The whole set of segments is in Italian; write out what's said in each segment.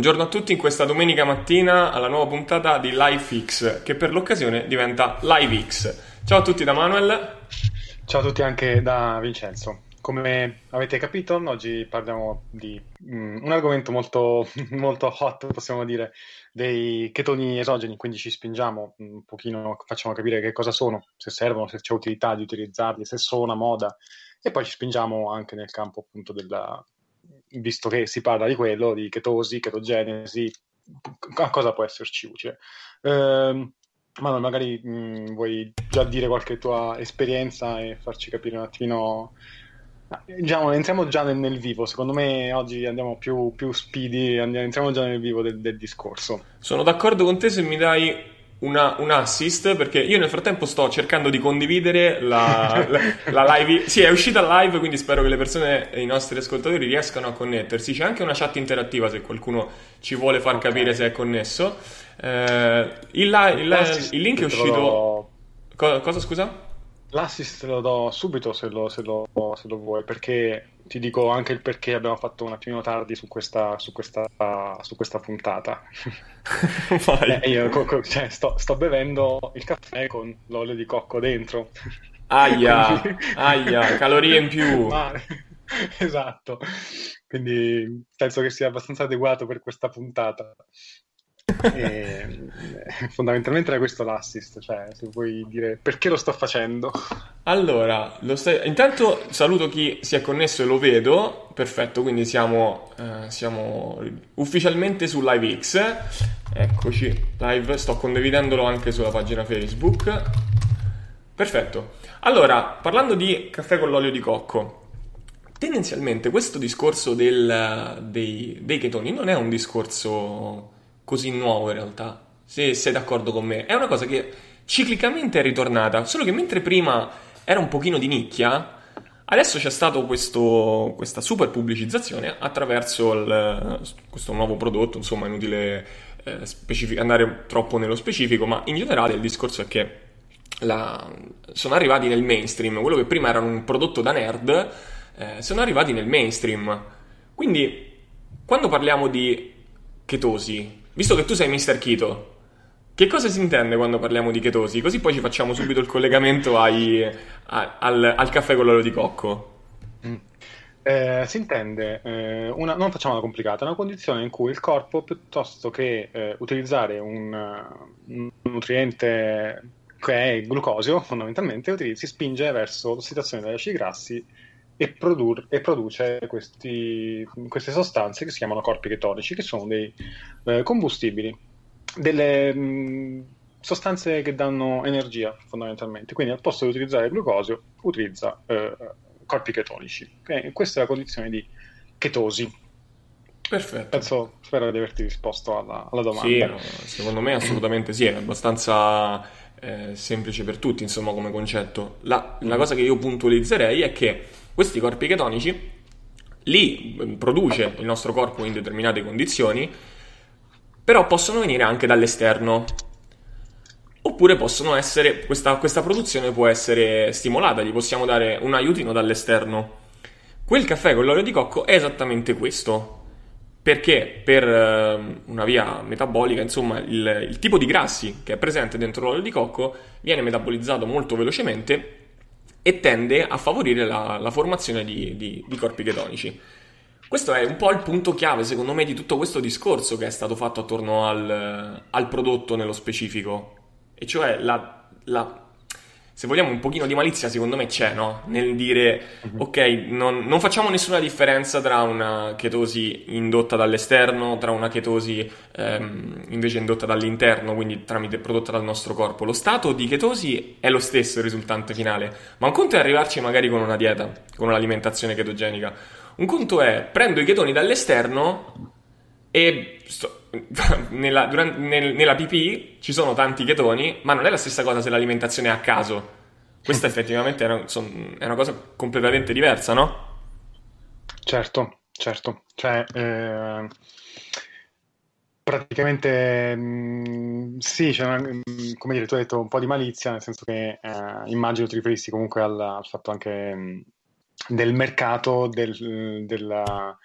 Buongiorno a tutti in questa domenica mattina alla nuova puntata di LiveX che per l'occasione diventa LiveX. Ciao a tutti da Manuel. Ciao a tutti anche da Vincenzo. Come avete capito, oggi parliamo di um, un argomento molto, molto hot, possiamo dire, dei chetoni esogeni, quindi ci spingiamo un pochino, facciamo capire che cosa sono, se servono, se c'è utilità di utilizzarli, se sono una moda e poi ci spingiamo anche nel campo appunto della, visto che si parla di quello, di chetosi, chetogenesi, a cosa può esserci utile. Eh, ma magari mh, vuoi già dire qualche tua esperienza e farci capire un attimino. Diciamo, entriamo già nel, nel, vivo. Secondo me oggi andiamo più, più speedy, andiamo, entriamo già nel vivo del, del discorso. Sono d'accordo con te se mi dai una, un assist perché io nel frattempo sto cercando di condividere la, la, la, live. Sì, è uscita live, quindi spero che le persone, i nostri ascoltatori, riescano a connettersi. C'è anche una chat interattiva se qualcuno ci vuole far okay. capire se è connesso. Eh, il, il, il, link è uscito. Cosa scusa? L'assist lo do subito se lo, se, lo, se lo, vuoi, perché ti dico anche il perché abbiamo fatto un attimino tardi su questa, su questa, su questa puntata. eh, io co- co- cioè, sto, sto, bevendo il caffè con l'olio di cocco dentro. Aia, Quindi... aia, calorie in più. esatto, quindi penso che sia abbastanza adeguato per questa puntata. E, fondamentalmente era questo l'assist, cioè se vuoi dire perché lo sto facendo. Allora, stai... intanto saluto chi si è connesso e lo vedo, perfetto, quindi siamo, eh, siamo ufficialmente su LiveX, eccoci, live, sto condividendolo anche sulla pagina Facebook, perfetto. Allora, parlando di caffè con l'olio di cocco, tendenzialmente questo discorso del, dei, dei chetoni non è un discorso così nuovo in realtà, se sei d'accordo con me. È una cosa che ciclicamente è ritornata, solo che mentre prima era un pochino di nicchia, adesso c'è stata questa super pubblicizzazione attraverso il, questo nuovo prodotto, insomma è inutile eh, specific- andare troppo nello specifico, ma in generale il discorso è che la, sono arrivati nel mainstream, quello che prima era un prodotto da nerd, eh, sono arrivati nel mainstream. Quindi, quando parliamo di chetosi, Visto che tu sei Mr. Keto, che cosa si intende quando parliamo di chetosi? Così poi ci facciamo subito il collegamento ai, a, al, al, caffè con l'olio di cocco. Mm. Eh, si intende, eh, una, non facciamola complicata, una condizione in cui il corpo, piuttosto che eh, utilizzare un, un, nutriente che è il glucosio, fondamentalmente, si spinge verso l'ossidazione degli acidi grassi e, produr- e produce questi, queste sostanze che si chiamano corpi ketonici, che sono dei eh, combustibili, delle mh, mm, sostanze che danno energia fondamentalmente. Quindi al posto di utilizzare il glucosio utilizza eh, corpi ketonici. Okay? Questa è la condizione di chetosi. Perfetto. Penso, spero di averti risposto alla, alla domanda. Sì, secondo me assolutamente sì, è abbastanza eh, semplice per tutti, insomma, come concetto. La, la, cosa che io puntualizzerei è che questi corpi ketonici li mm, produce il nostro corpo in determinate condizioni, però possono venire anche dall'esterno. Oppure possono essere, questa, questa produzione può essere stimolata, gli possiamo dare un aiutino dall'esterno. Quel caffè con l'olio di cocco è esattamente questo, perché per uh, una via metabolica, insomma, il, il, tipo di grassi che è presente dentro l'olio di cocco viene metabolizzato molto velocemente e tende a favorire la, la formazione di, di, di, corpi ketonici. Questo è un po' il punto chiave, secondo me, di tutto questo discorso che è stato fatto attorno al, al prodotto nello specifico, e cioè la, la se vogliamo un pochino di malizia secondo me c'è, no? Nel dire, mhm. ok, non, non, facciamo nessuna differenza tra una chetosi indotta dall'esterno, tra una chetosi ehm, invece indotta dall'interno, quindi tramite prodotta dal nostro corpo. Lo stato di chetosi è lo stesso il risultante finale, ma un conto è arrivarci magari con una dieta, con un'alimentazione chetogenica. Un conto è prendo i chetoni dall'esterno e sto, nella, durante, nel, nella PP ci sono tanti chetoni, ma non è la stessa cosa se l'alimentazione è a caso. Questa effettivamente è una, son, è una cosa completamente diversa, no? Certo, certo. Cioè, eh, praticamente mh, mm, sì, c'è una, mm, come dire, tu hai detto un po' di malizia, nel senso che eh, immagino ti riferissi comunque al, al fatto anche mh, del mercato del, della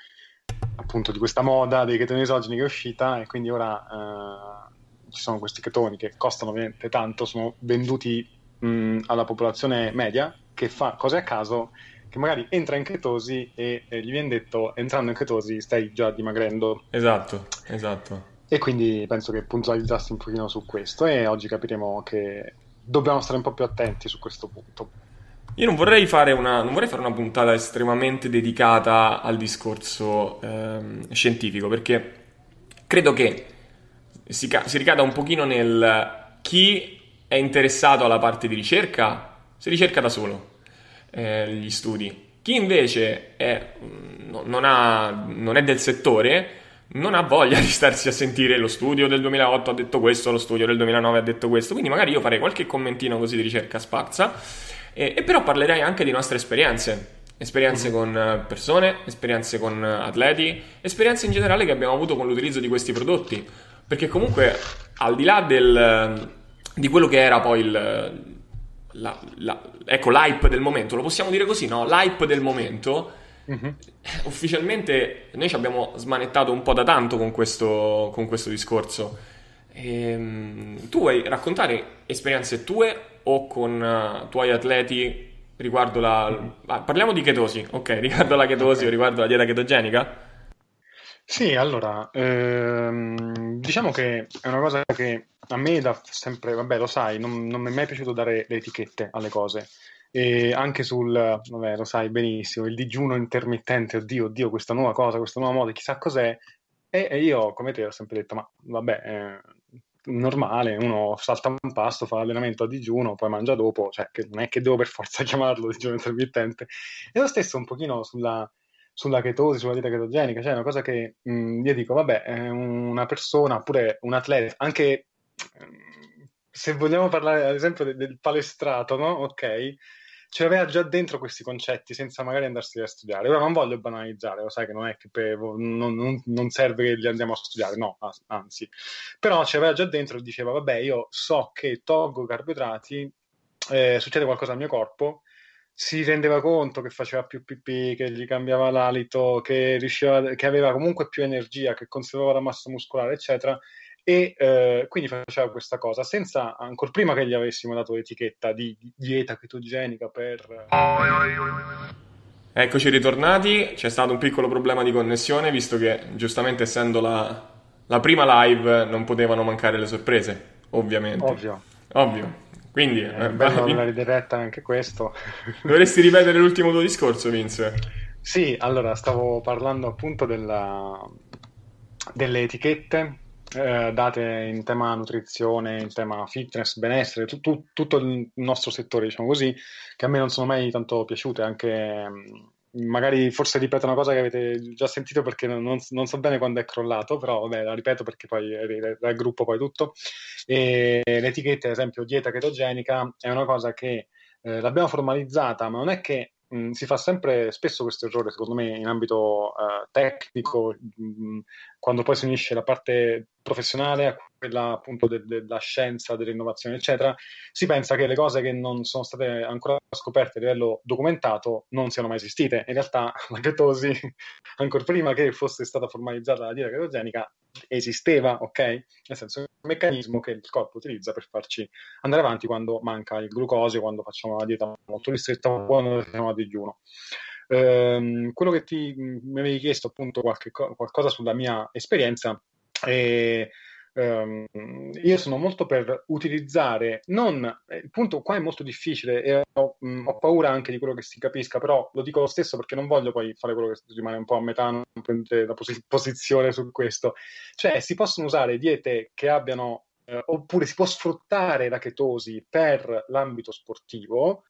appunto di questa moda dei chetoni esogeni che è uscita e quindi ora eh, ci sono questi chetoni che costano ovviamente tanto, sono venduti mh, alla popolazione media che fa cose a caso che magari entra in chetosi e, e gli viene detto entrando in chetosi stai già dimagrendo. Esatto, esatto. E quindi penso che puntualizzassi un pochino su questo e oggi capiremo che dobbiamo stare un po' più attenti su questo punto. Io non vorrei fare una, vorrei fare una puntata estremamente dedicata al discorso ehm, scientifico perché credo che si, si ricada un pochino nel chi è interessato alla parte di ricerca, si ricerca da solo eh, gli studi. Chi invece è, non, ha, non è del settore non ha voglia di starsi a sentire lo studio del 2008 ha detto questo, lo studio del 2009 ha detto questo, quindi magari io farei qualche commentino così di ricerca spazza e, e però parlerei anche di nostre esperienze, esperienze mm-hmm. con persone, esperienze con atleti, esperienze in generale che abbiamo avuto con l'utilizzo di questi prodotti, perché comunque al di là del, di quello che era poi il, la, la, ecco, l'hype del momento, lo possiamo dire così, no? L'hype del momento, mm-hmm. ufficialmente noi ci abbiamo smanettato un po' da tanto con questo, con questo discorso. Ehm, tu vuoi raccontare esperienze tue o con uh, tuoi atleti riguardo la... Ah, parliamo di chetosi, ok, riguardo la chetosi okay. o riguardo la dieta chetogenica? Sì, allora, ehm, diciamo che è una cosa che a me dà sempre, vabbè, lo sai, non, non mi è mai piaciuto dare le etichette alle cose. E anche sul, vabbè, lo sai benissimo, il digiuno intermittente, oddio, oddio, questa nuova cosa, questa nuova moda, chissà cos'è. E, e io, come te, ho sempre detto, ma vabbè, è normale, uno salta un pasto, fa l'allenamento a digiuno, poi mangia dopo, cioè che non è che devo per forza chiamarlo digiuno intermittente. E lo stesso un pochino sulla sulla chetosi, sulla dieta chetogenica, cioè una cosa che mh, mm, io dico, vabbè, una persona oppure un atleta, anche mm, se vogliamo parlare ad esempio del, del palestrato, no? Ok, ce l'aveva già dentro questi concetti senza magari andarsi a studiare. Ora non voglio banalizzare, lo sai che non è che per, non, non, non, serve che li andiamo a studiare, no, anzi. Però ce l'aveva già dentro e diceva, vabbè, io so che tolgo carboidrati, eh, succede qualcosa al mio corpo, si rendeva conto che faceva più pipì, che gli cambiava l'alito, che, riusciva, che aveva comunque più energia, che conservava la massa muscolare, eccetera. E eh, quindi faceva questa cosa senza, ancora prima che gli avessimo dato l'etichetta di dieta chetogenica per. Eccoci ritornati, c'è stato un piccolo problema di connessione, visto che giustamente essendo la, la prima live non potevano mancare le sorprese, ovviamente. Ovvio. Ovvio. Quindi è eh, bello una ridiretta anche questo. Dovresti ripetere l'ultimo tuo discorso, Vince. Sì, allora stavo parlando appunto della, delle etichette eh, date in tema nutrizione, in tema fitness, benessere, tu, tu, tutto il nostro settore, diciamo così, che a me non sono mai tanto piaciute, anche magari forse ripeto una cosa che avete già sentito perché non, non, so bene quando è crollato, però vabbè, la ripeto perché poi raggruppo poi tutto. E l'etichetta, ad esempio, dieta chetogenica è una cosa che eh, l'abbiamo formalizzata, ma non è che mh, si fa sempre spesso questo errore, secondo me, in ambito uh, tecnico, mh, quando poi si unisce la parte professionale a quella appunto de- della scienza, dell'innovazione, eccetera, si pensa che le cose che non sono state ancora scoperte a livello documentato non siano mai esistite. In realtà la chetosi, ancora prima che fosse stata formalizzata la dieta chetogenica, esisteva, ok? Nel senso, è un meccanismo che il corpo utilizza per farci andare avanti quando manca il glucosio, quando facciamo una dieta molto ristretta, quando facciamo a digiuno. Ehm, quello che ti, mi avevi chiesto appunto qualche, qualcosa sulla mia esperienza e, um, io sono molto per utilizzare, non, eh, il punto qua è molto difficile e ho, mh, mm, ho, paura anche di quello che si capisca, però lo dico lo stesso perché non voglio poi fare quello che rimane un po' a metà, non prendere la posi- posizione su questo. Cioè si possono usare diete che abbiano, eh, oppure si può sfruttare la chetosi per l'ambito sportivo,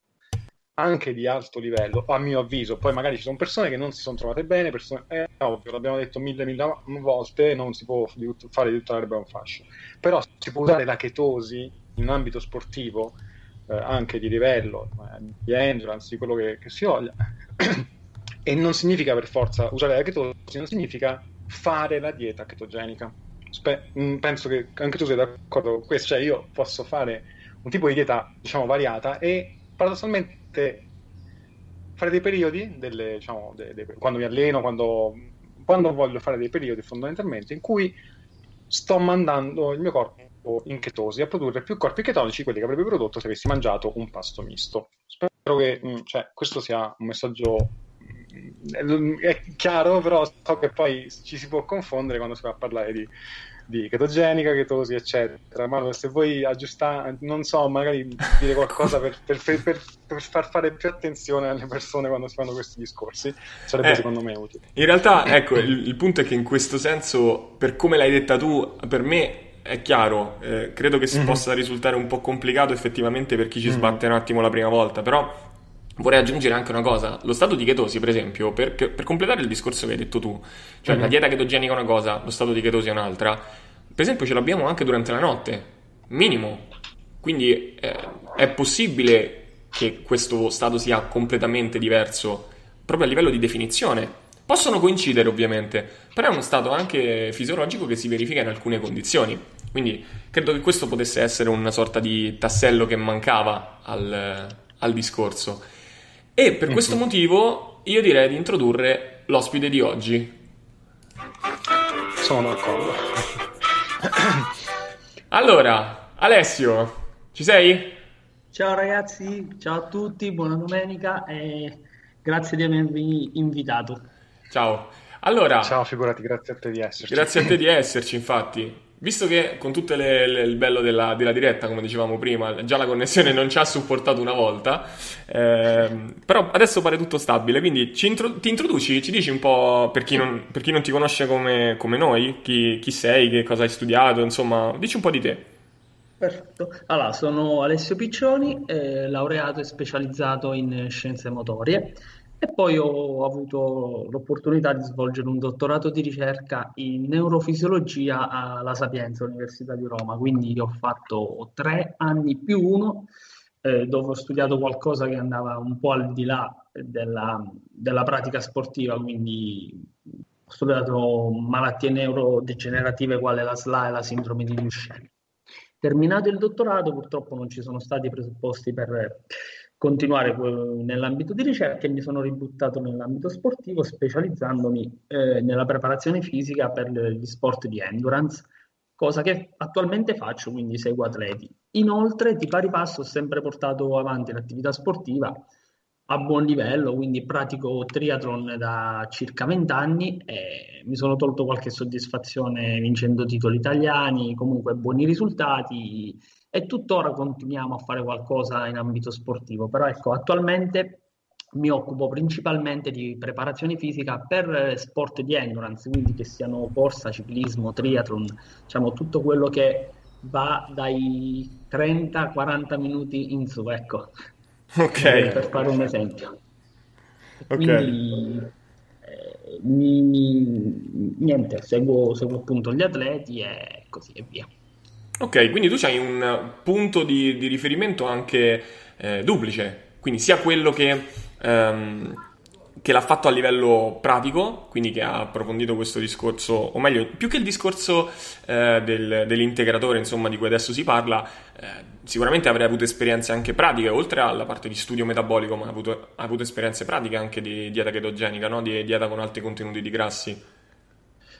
anche di alto livello, a mio avviso. Poi magari ci sono persone che non si sono trovate bene, persone, è ovvio, l'abbiamo detto mille, mille volte, non si può fare di tutta l'erba un fascio. Però si può usare la chetosi in ambito sportivo, eh, anche di livello, eh, di endurance, di quello che, che si voglia. e non significa per forza usare la chetosi, non significa fare la dieta chetogenica. Spe- mm, penso che anche tu sei d'accordo con questo, cioè io posso fare un tipo di dieta, diciamo, variata e paradossalmente fare dei periodi, delle, diciamo, de, de, quando mi alleno, quando quando voglio fare dei periodi fondamentalmente in cui sto mandando il mio corpo in chetosi a produrre più corpi chetonici di quelli che avrebbe prodotto se avessi mangiato un pasto misto. Spero che mh, cioè, questo sia un messaggio è chiaro, però so che poi ci si può confondere quando si va a parlare di, di chetogenica, chetosi, eccetera. Ma se vuoi aggiustare, non so, magari dire qualcosa per, per, per, per, far fare più attenzione alle persone quando si fanno questi discorsi, sarebbe eh, secondo me utile. In realtà, ecco, il, il, punto è che in questo senso, per come l'hai detta tu, per me è chiaro, eh, credo che si mm-hmm. possa risultare un po' complicato effettivamente per chi ci mm-hmm. sbatte un attimo la prima volta, però Vorrei aggiungere anche una cosa, lo stato di chetosi, per esempio, per, per completare il discorso che hai detto tu, cioè mm-hmm. la dieta chetogenica è una cosa, lo stato di chetosi è un'altra, per esempio ce l'abbiamo anche durante la notte, minimo. Quindi eh, è possibile che questo stato sia completamente diverso proprio a livello di definizione. Possono coincidere ovviamente, però è uno stato anche fisiologico che si verifica in alcune condizioni. Quindi credo che questo potesse essere una sorta di tassello che mancava al, al discorso. E per questo mhm. motivo io direi di introdurre l'ospite di oggi. Sono d'accordo. allora, Alessio, ci sei? Ciao ragazzi, ciao a tutti, buona domenica e grazie di avermi invitato. Ciao. Allora, ciao, figurati, grazie a te di esserci. Grazie a te di esserci, infatti. Visto che con tutto il bello della, della, diretta, come dicevamo prima, già la connessione non ci ha supportato una volta, eh, però adesso pare tutto stabile, quindi intro, ti introduci, ci dici un po' per chi non, per chi non ti conosce come, come noi, chi, chi, sei, che cosa hai studiato, insomma, dici un po' di te. Perfetto, allora sono Alessio Piccioni, eh, laureato e specializzato in scienze motorie. E poi ho avuto l'opportunità di svolgere un dottorato di ricerca in neurofisiologia alla Sapienza, Università di Roma, quindi ho fatto tre anni più uno eh, dove ho studiato qualcosa che andava un po' al di là della, della pratica sportiva, quindi ho studiato malattie neurodegenerative quale la SLA e la sindrome di Duchenne. Terminato il dottorato, purtroppo non ci sono stati presupposti per continuare nell'ambito di ricerca e mi sono ributtato nell'ambito sportivo specializzandomi eh, nella preparazione fisica per gli sport di endurance, cosa che attualmente faccio, quindi seguo atleti. Inoltre, di pari passo, ho sempre portato avanti l'attività sportiva a buon livello, quindi pratico triathlon da circa 20 anni e mi sono tolto qualche soddisfazione vincendo titoli italiani, comunque buoni risultati e tuttora continuiamo a fare qualcosa in ambito sportivo, però ecco, attualmente mi occupo principalmente di preparazione fisica per sport di endurance, quindi che siano corsa, ciclismo, triathlon, diciamo tutto quello che va dai 30-40 minuti in su, ecco. Ok. Per fare un esempio. Okay. Quindi eh, mi, mi, niente, seguo, seguo appunto gli atleti e così e via. Ok, quindi tu hai un punto di, di riferimento anche eh, duplice, quindi sia quello che, ehm, che, l'ha fatto a livello pratico, quindi che ha approfondito questo discorso, o meglio, più che il discorso eh, del, dell'integratore, insomma, di cui adesso si parla, eh, sicuramente avrei avuto esperienze anche pratiche, oltre alla parte di studio metabolico, ma ha avuto, avuto esperienze pratiche anche di dieta chetogenica, no? di dieta con alti contenuti di grassi.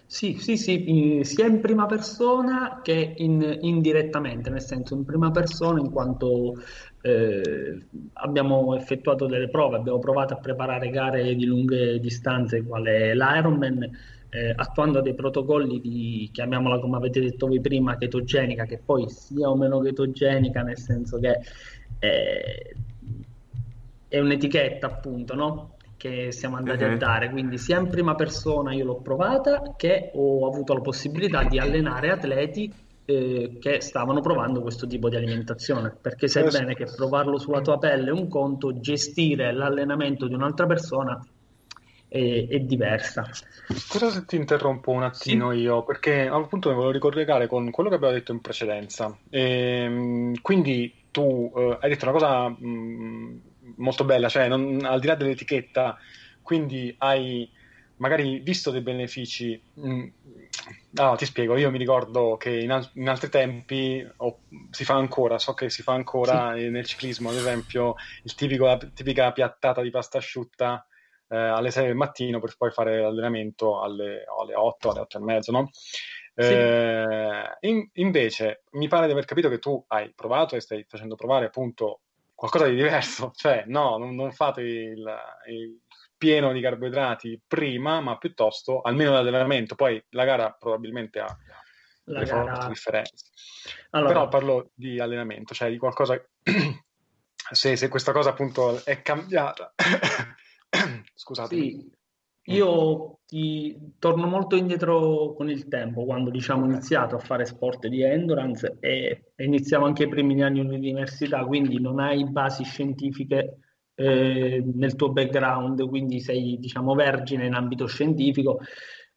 Sì, sì, sì, sia in prima persona che in- indirettamente, nel senso in prima persona in quanto eh, abbiamo effettuato delle prove, abbiamo provato a preparare gare di lunghe distanze quale l'Ironman, eh, attuando dei protocolli di, chiamiamola come avete detto voi prima, chetogenica, che poi sia o meno chetogenica, nel senso che eh, è un'etichetta appunto, no? Che siamo andati uh-huh. a mhm. dare, quindi sia in prima persona io l'ho provata che ho avuto la possibilità di allenare atleti eh, che stavano provando questo tipo di alimentazione, perché sai bene che provarlo sulla tua pelle è un conto, gestire l'allenamento di un'altra persona è, è diversa. Scusa se ti interrompo un attimo sì. io, perché appunto mi volevo ricollegare con quello che abbiamo detto in precedenza. E, ehm, quindi tu eh, hai detto una cosa mh, mm, molto bella, cioè non, al di là dell'etichetta, quindi hai magari visto dei benefici. Mh, mm, no, ti spiego, io mi ricordo che in, al- in altri tempi oh, si fa ancora, so che si fa ancora sì. nel ciclismo, ad esempio, il tipico, la tipica piattata di pasta asciutta eh, alle 6 del mattino per poi fare l'allenamento alle, alle 8, alle 8 e mezzo, no? Eh, in, invece, mi pare di aver capito che tu hai provato e stai facendo provare appunto qualcosa di diverso, cioè no, non, non fate il, il, pieno di carboidrati prima, ma piuttosto almeno l'allenamento, poi la gara probabilmente ha la le gara... differenze. Allora... Però parlo di allenamento, cioè di qualcosa se, se questa cosa appunto è cambiata. Scusate. Sì, io ti torno molto indietro con il tempo, quando diciamo ho iniziato a fare sport di endurance e, e iniziamo anche i primi anni all'università, quindi non hai basi scientifiche eh, nel tuo background, quindi sei diciamo vergine in ambito scientifico.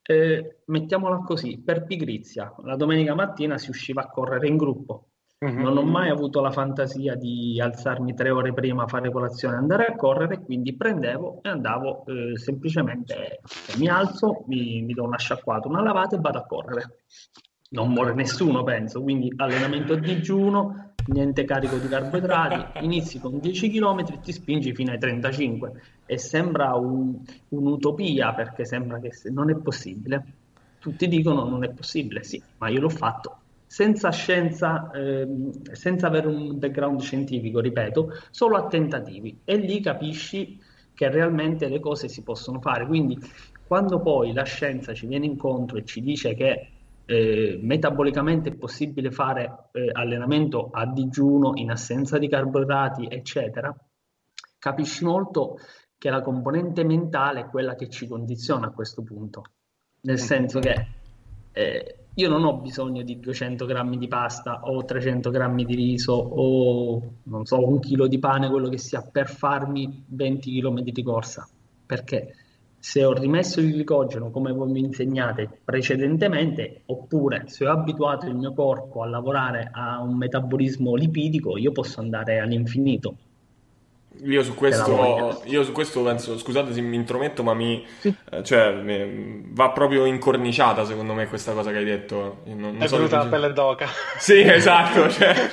Eh, mettiamola così, per pigrizia, la domenica mattina si usciva a correre in gruppo, Mm-hmm. Non ho mai avuto la fantasia di alzarmi tre ore prima, fare colazione e andare a correre, quindi prendevo e andavo eh, semplicemente, mi alzo, mi, mi do una sciacquata, una lavata e vado a correre. Non muore nessuno, penso, quindi allenamento a digiuno, niente carico di carboidrati, inizi con 10 km e ti spingi fino ai 35 e sembra un, un'utopia perché sembra che non è possibile. Tutti dicono non è possibile, sì, ma io l'ho fatto senza scienza, ehm, senza avere un background scientifico, ripeto, solo a tentativi. E lì capisci che realmente le cose si possono fare. Quindi quando poi la scienza ci viene incontro e ci dice che eh, metabolicamente è possibile fare eh, allenamento a digiuno, in assenza di carboidrati, eccetera, capisci molto che la componente mentale è quella che ci condiziona a questo punto. Nel senso che eh, io non ho bisogno di 200 grammi di pasta o 300 grammi di riso o non so, un chilo di pane, quello che sia, per farmi 20 km di corsa. Perché se ho rimesso il glicogeno come voi mi insegnate precedentemente, oppure se ho abituato il mio corpo a lavorare a un metabolismo lipidico, io posso andare all'infinito. Io su, questo, io su questo penso, scusate se mi intrometto, ma mi, sì. eh, cioè, mi, va proprio incorniciata secondo me questa cosa che hai detto. Non, non È so venuta la pelle d'oca. Sì, esatto. Cioè.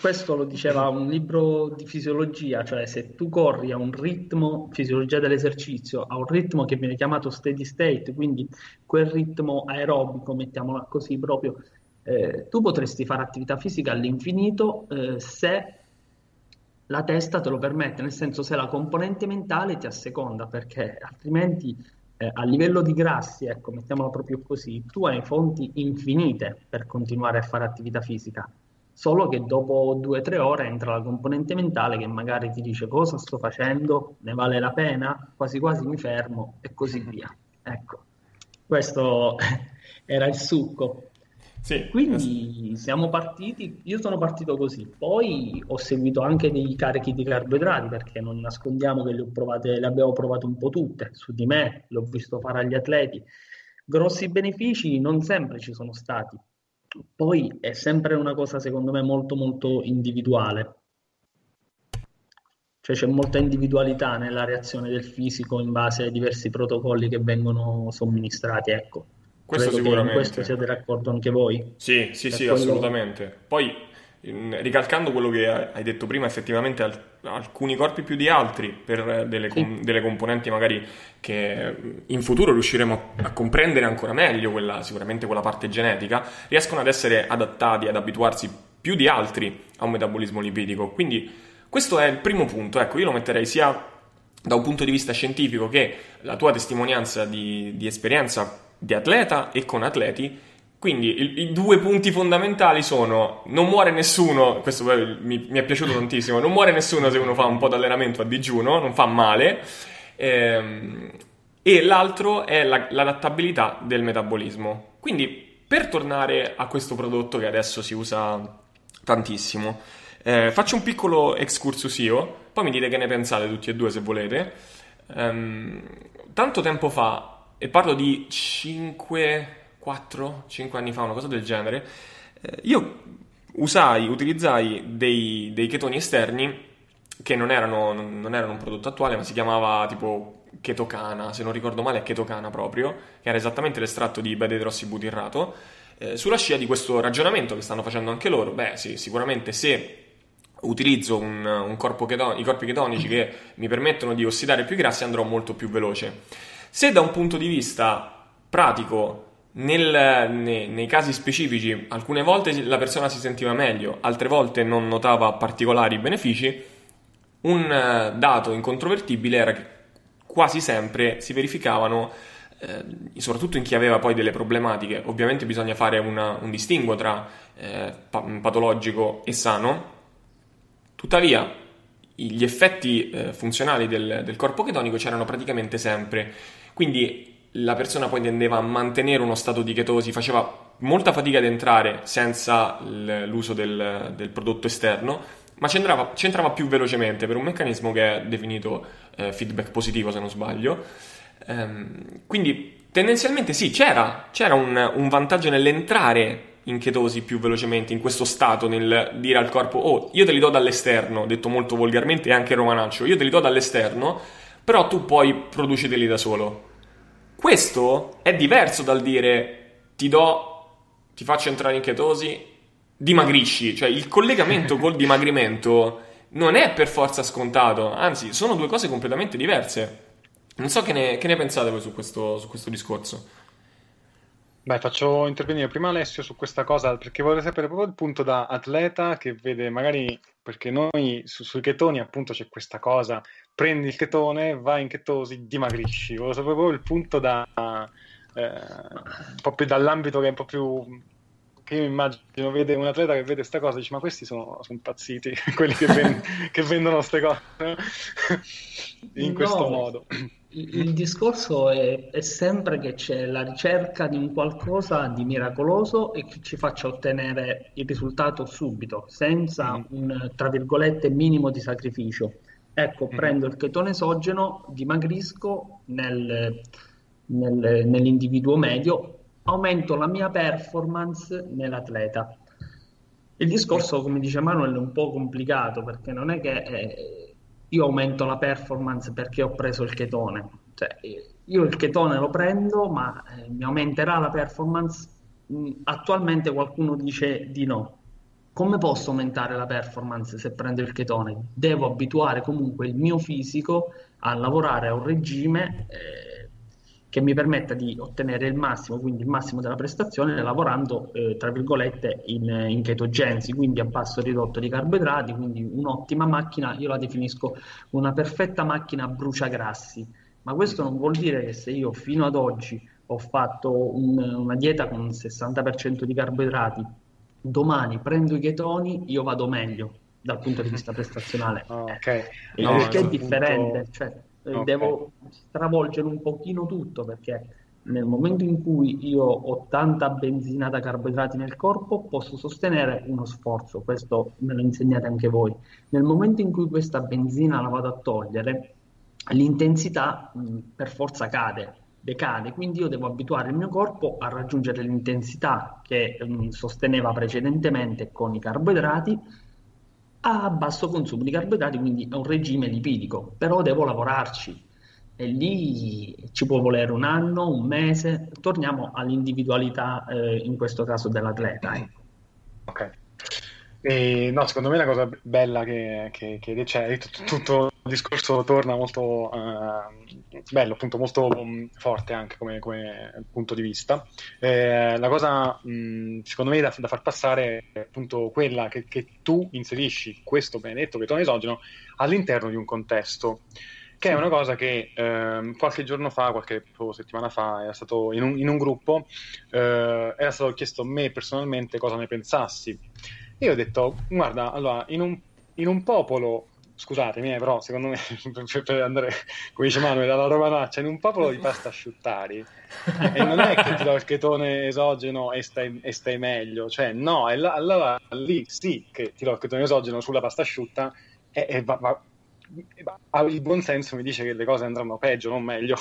questo lo diceva un libro di fisiologia, cioè se tu corri a un ritmo, fisiologia dell'esercizio, a un ritmo che viene chiamato steady state, quindi quel ritmo aerobico, mettiamola così proprio, eh, tu potresti fare attività fisica all'infinito eh, se la testa te lo permette, nel senso se la componente mentale ti asseconda, perché altrimenti eh, a livello di grassi, ecco, mettiamola proprio così, tu hai fonti infinite per continuare a fare attività fisica, solo che dopo due o tre ore entra la componente mentale che magari ti dice cosa sto facendo, ne vale la pena, quasi quasi mi fermo e così via. Ecco, questo era il succo. Sì, Quindi siamo partiti, io sono partito così, poi ho seguito anche dei carichi di carboidrati perché non nascondiamo che le, provate, le abbiamo provate un po' tutte, su di me, l'ho visto fare agli atleti. Grossi benefici non sempre ci sono stati, poi è sempre una cosa secondo me molto molto individuale, cioè c'è molta individualità nella reazione del fisico in base ai diversi protocolli che vengono somministrati, ecco. Questo Credo sicuramente. questo siete d'accordo anche voi? Sì, sì, sì, quello... assolutamente. Poi, ricalcando quello che hai detto prima, effettivamente alcuni corpi più di altri, per delle, sì. com- delle componenti magari che in futuro riusciremo a comprendere ancora meglio, quella, sicuramente quella parte genetica, riescono ad essere adattati, ad abituarsi più di altri a un metabolismo lipidico. Quindi questo è il primo punto. Ecco, io lo metterei sia da un punto di vista scientifico che la tua testimonianza di, di esperienza di atleta e con atleti. Quindi il, i due punti fondamentali sono non muore nessuno, questo mi, mi, è piaciuto tantissimo, non muore nessuno se uno fa un po' di allenamento a digiuno, non fa male. Ehm, e l'altro è la, l'adattabilità del metabolismo. Quindi per tornare a questo prodotto che adesso si usa tantissimo, eh, faccio un piccolo excursus io, poi mi dite che ne pensate tutti e due se volete. Um, tanto tempo fa e parlo di 5, 4, 5 anni fa, una cosa del genere, eh, io usai, utilizzai dei, dei, ketoni esterni che non erano, non erano un prodotto attuale, ma si chiamava tipo ketocana, se non ricordo male è ketocana proprio, che era esattamente l'estratto di beta-idrossibutirrato, eh, sulla scia di questo ragionamento che stanno facendo anche loro. Beh, sì, sicuramente se utilizzo un, un cheton- i corpi chetonici che mi permettono di ossidare più grassi, andrò molto più veloce. Se da un punto di vista pratico nel, nei, nei, casi specifici, alcune volte la persona si sentiva meglio, altre volte non notava particolari benefici. Un eh, dato incontrovertibile era che quasi sempre si verificavano, eh, soprattutto in chi aveva poi delle problematiche. Ovviamente bisogna fare una, un distinguo tra eh, patologico e sano. Tuttavia, gli effetti eh, funzionali del, del corpo chetonico c'erano praticamente sempre. Quindi la persona poi tendeva a mantenere uno stato di chetosi, faceva molta fatica ad entrare senza l'uso del, del prodotto esterno, ma ci entrava, ci entrava, più velocemente per un meccanismo che è definito eh, feedback positivo, se non sbaglio. Ehm, quindi tendenzialmente sì, c'era, c'era un, un, vantaggio nell'entrare in chetosi più velocemente, in questo stato, nel dire al corpo, oh, io te li do dall'esterno, detto molto volgarmente e anche romanaccio, io te li do dall'esterno, però tu poi produciteli da solo. Questo è diverso dal dire ti do, ti faccio entrare in chetosi, dimagrisci, cioè il collegamento col dimagrimento non è per forza scontato, anzi sono due cose completamente diverse. Non so che ne, che ne pensate voi su questo, su questo discorso. Beh, faccio intervenire prima Alessio su questa cosa perché vorrei sapere proprio il punto da atleta che vede magari perché noi su, sui chetoni appunto c'è questa cosa prendi il chetone, vai in chetosi, dimagrisci. Volevo sapere proprio il punto da, eh, un po' più dall'ambito che è un po' più che io immagino vede un atleta che vede questa cosa e dice ma questi sono, sono impazziti quelli che, vend- che vendono queste cose in questo no, modo il, il discorso è, è, sempre che c'è la ricerca di un qualcosa di miracoloso e che ci faccia ottenere il risultato subito senza mm. un tra virgolette minimo di sacrificio Ecco, mm-hmm. prendo il chetone esogeno, dimagrisco nel, nel, nell'individuo medio, aumento la mia performance nell'atleta. Il discorso, come dice Manuel, è un po' complicato perché non è che eh, io aumento la performance perché ho preso il chetone. Cioè, io il chetone lo prendo, ma eh, mi aumenterà la performance? Mm, attualmente qualcuno dice di no come posso aumentare la performance se prendo il chetone? Devo abituare comunque il mio fisico a lavorare a un regime eh, che mi permetta di ottenere il massimo, quindi il massimo della prestazione, lavorando eh, tra virgolette in, in chetogenesi, quindi a basso ridotto di carboidrati, quindi un'ottima macchina, io la definisco una perfetta macchina bruciagrassi. Ma questo non vuol dire che se io fino ad oggi ho fatto un, una dieta con 60% di carboidrati domani prendo i chetoni, io vado meglio dal punto di vista prestazionale. Oh, okay. no, perché è differente, punto... cioè, eh, okay. devo stravolgere un pochino tutto perché nel momento in cui io ho tanta benzina da carboidrati nel corpo posso sostenere uno sforzo, questo me lo insegnate anche voi. Nel momento in cui questa benzina la vado a togliere, l'intensità mh, per forza cade decade, quindi io devo abituare il mio corpo a raggiungere l'intensità che mh, mm, sosteneva precedentemente con i carboidrati a basso consumo di carboidrati, quindi è un regime lipidico, però devo lavorarci e lì ci può volere un anno, un mese, torniamo all'individualità eh, in questo caso dell'atleta. Ecco. Ok. E, no, secondo me la cosa bella che, che, che cioè, tutto, tutto, il discorso torna molto uh, bello, appunto molto um, forte anche come, come, punto di vista. Eh, la cosa mh, secondo me da, da, far passare è appunto quella che, che tu inserisci questo benedetto ketone esogeno all'interno di un contesto che è una cosa che eh, qualche giorno fa, qualche settimana fa, era stato in un, in un gruppo, eh, era stato chiesto a me personalmente cosa ne pensassi io ho detto, guarda, allora, in un, in un popolo scusatemi, eh, però secondo me, per andare, come dice Manuel, alla romanaccia, in un popolo di pasta asciuttari, e non è che ti do il chetone esogeno e stai, e stai meglio, cioè no, allora lì sì che ti do il ketone esogeno sulla pasta asciutta e, e va, va, il buon senso mi dice che le cose andranno peggio, non meglio,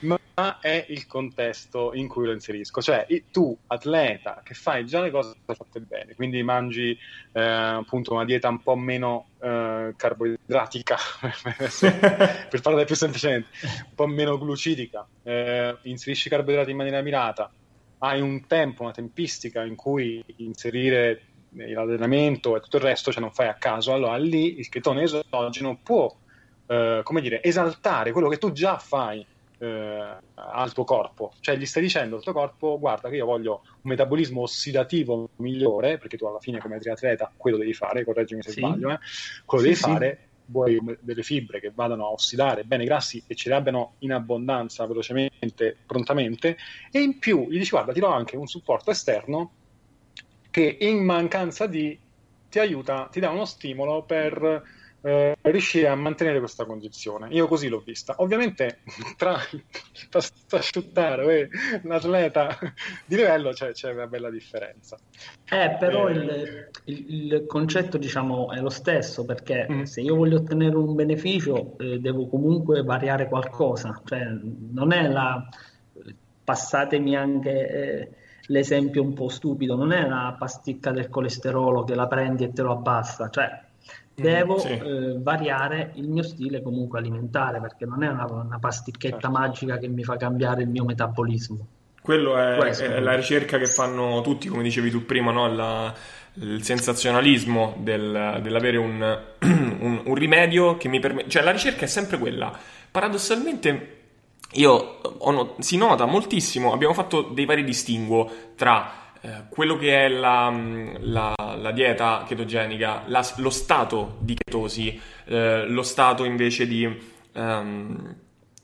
ma è il contesto in cui lo inserisco. Cioè, tu, atleta, che fai già le cose fatte bene, quindi mangi eh, appunto una dieta un po' meno eh, carboidratica, per parlare più semplicemente, un po' meno glucidica, eh, inserisci carboidrati in maniera mirata, hai un tempo, una tempistica in cui inserire l'allenamento e tutto il resto, cioè non fai a caso, allora lì il chetone esogeno può, eh, come dire, esaltare quello che tu già fai eh, al tuo corpo, cioè gli stai dicendo al tuo corpo guarda che io voglio un metabolismo ossidativo migliore, perché tu alla fine come triatleta quello devi fare, correggimi se sì. sbaglio, eh? quello sì, devi sì. fare, vuoi delle fibre che vadano a ossidare bene i grassi e ce li abbiano in abbondanza, velocemente, prontamente, e in più gli dici guarda ti do anche un supporto esterno che in mancanza di ti aiuta, ti dà uno stimolo per eh, riuscire a mantenere questa condizione. Io così l'ho vista. Ovviamente tra asciuttare e l'atleta di livello c'è, c'è, una bella differenza. Eh, però eh, il, il, il, concetto diciamo è lo stesso perché mm. se io voglio ottenere un beneficio eh, devo comunque variare qualcosa, cioè non è la passatemi anche eh, l'esempio un po' stupido, non è la pasticca del colesterolo che la prendi e te lo abbassa, cioè devo sì. eh, variare il mio stile comunque alimentare perché non è una, una pasticchetta certo. magica che mi fa cambiare il mio metabolismo. Quello è, è, la ricerca che fanno tutti, come dicevi tu prima, no? la, il sensazionalismo del, dell'avere un, un, un, rimedio che mi permette... Cioè la ricerca è sempre quella. Paradossalmente io ho, si nota moltissimo, abbiamo fatto dei vari distinguo tra eh, quello che è la, la, la dieta chetogenica, la, lo stato di chetosi, eh, lo stato invece di um,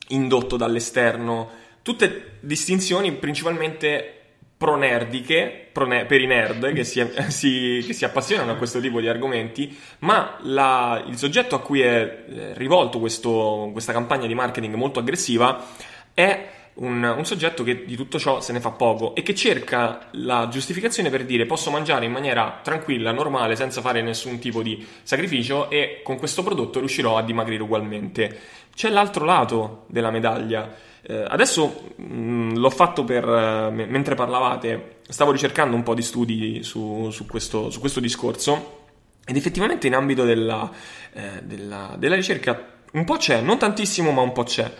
indotto dall'esterno, tutte distinzioni principalmente pronerdiche, prone- per i nerd che si, si, che si, appassionano a questo tipo di argomenti, ma la, il soggetto a cui è eh, rivolto questo, questa campagna di marketing molto aggressiva è un, un, soggetto che di tutto ciò se ne fa poco e che cerca la giustificazione per dire posso mangiare in maniera tranquilla, normale, senza fare nessun tipo di sacrificio e con questo prodotto riuscirò a dimagrire ugualmente. C'è l'altro lato della medaglia. Eh, adesso mh, mm, l'ho fatto per, uh, m- mentre parlavate, stavo ricercando un po' di studi su, su, questo, su questo, discorso ed effettivamente in ambito della, eh, della, della ricerca un po' c'è, non tantissimo, ma un po' c'è.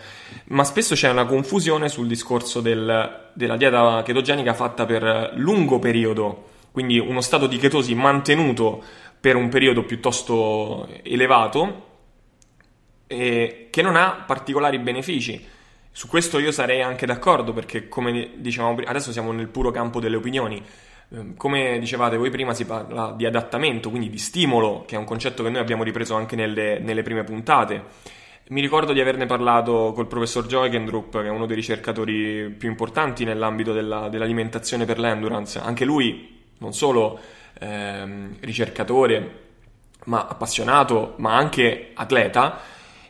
Ma spesso c'è una confusione sul discorso del, della dieta chetogenica fatta per lungo periodo, quindi uno stato di chetosi mantenuto per un periodo piuttosto elevato, e che non ha particolari benefici. Su questo io sarei anche d'accordo perché, come dicevamo prima, adesso siamo nel puro campo delle opinioni. Ehm, come dicevate voi prima, si parla di adattamento, quindi di stimolo, che è un concetto che noi abbiamo ripreso anche nelle, nelle prime puntate. Mi ricordo di averne parlato col professor Joigendrup, che è uno dei ricercatori più importanti nell'ambito della, dell'alimentazione per l'endurance. Anche lui, non solo ehm, ricercatore, ma appassionato, ma anche atleta.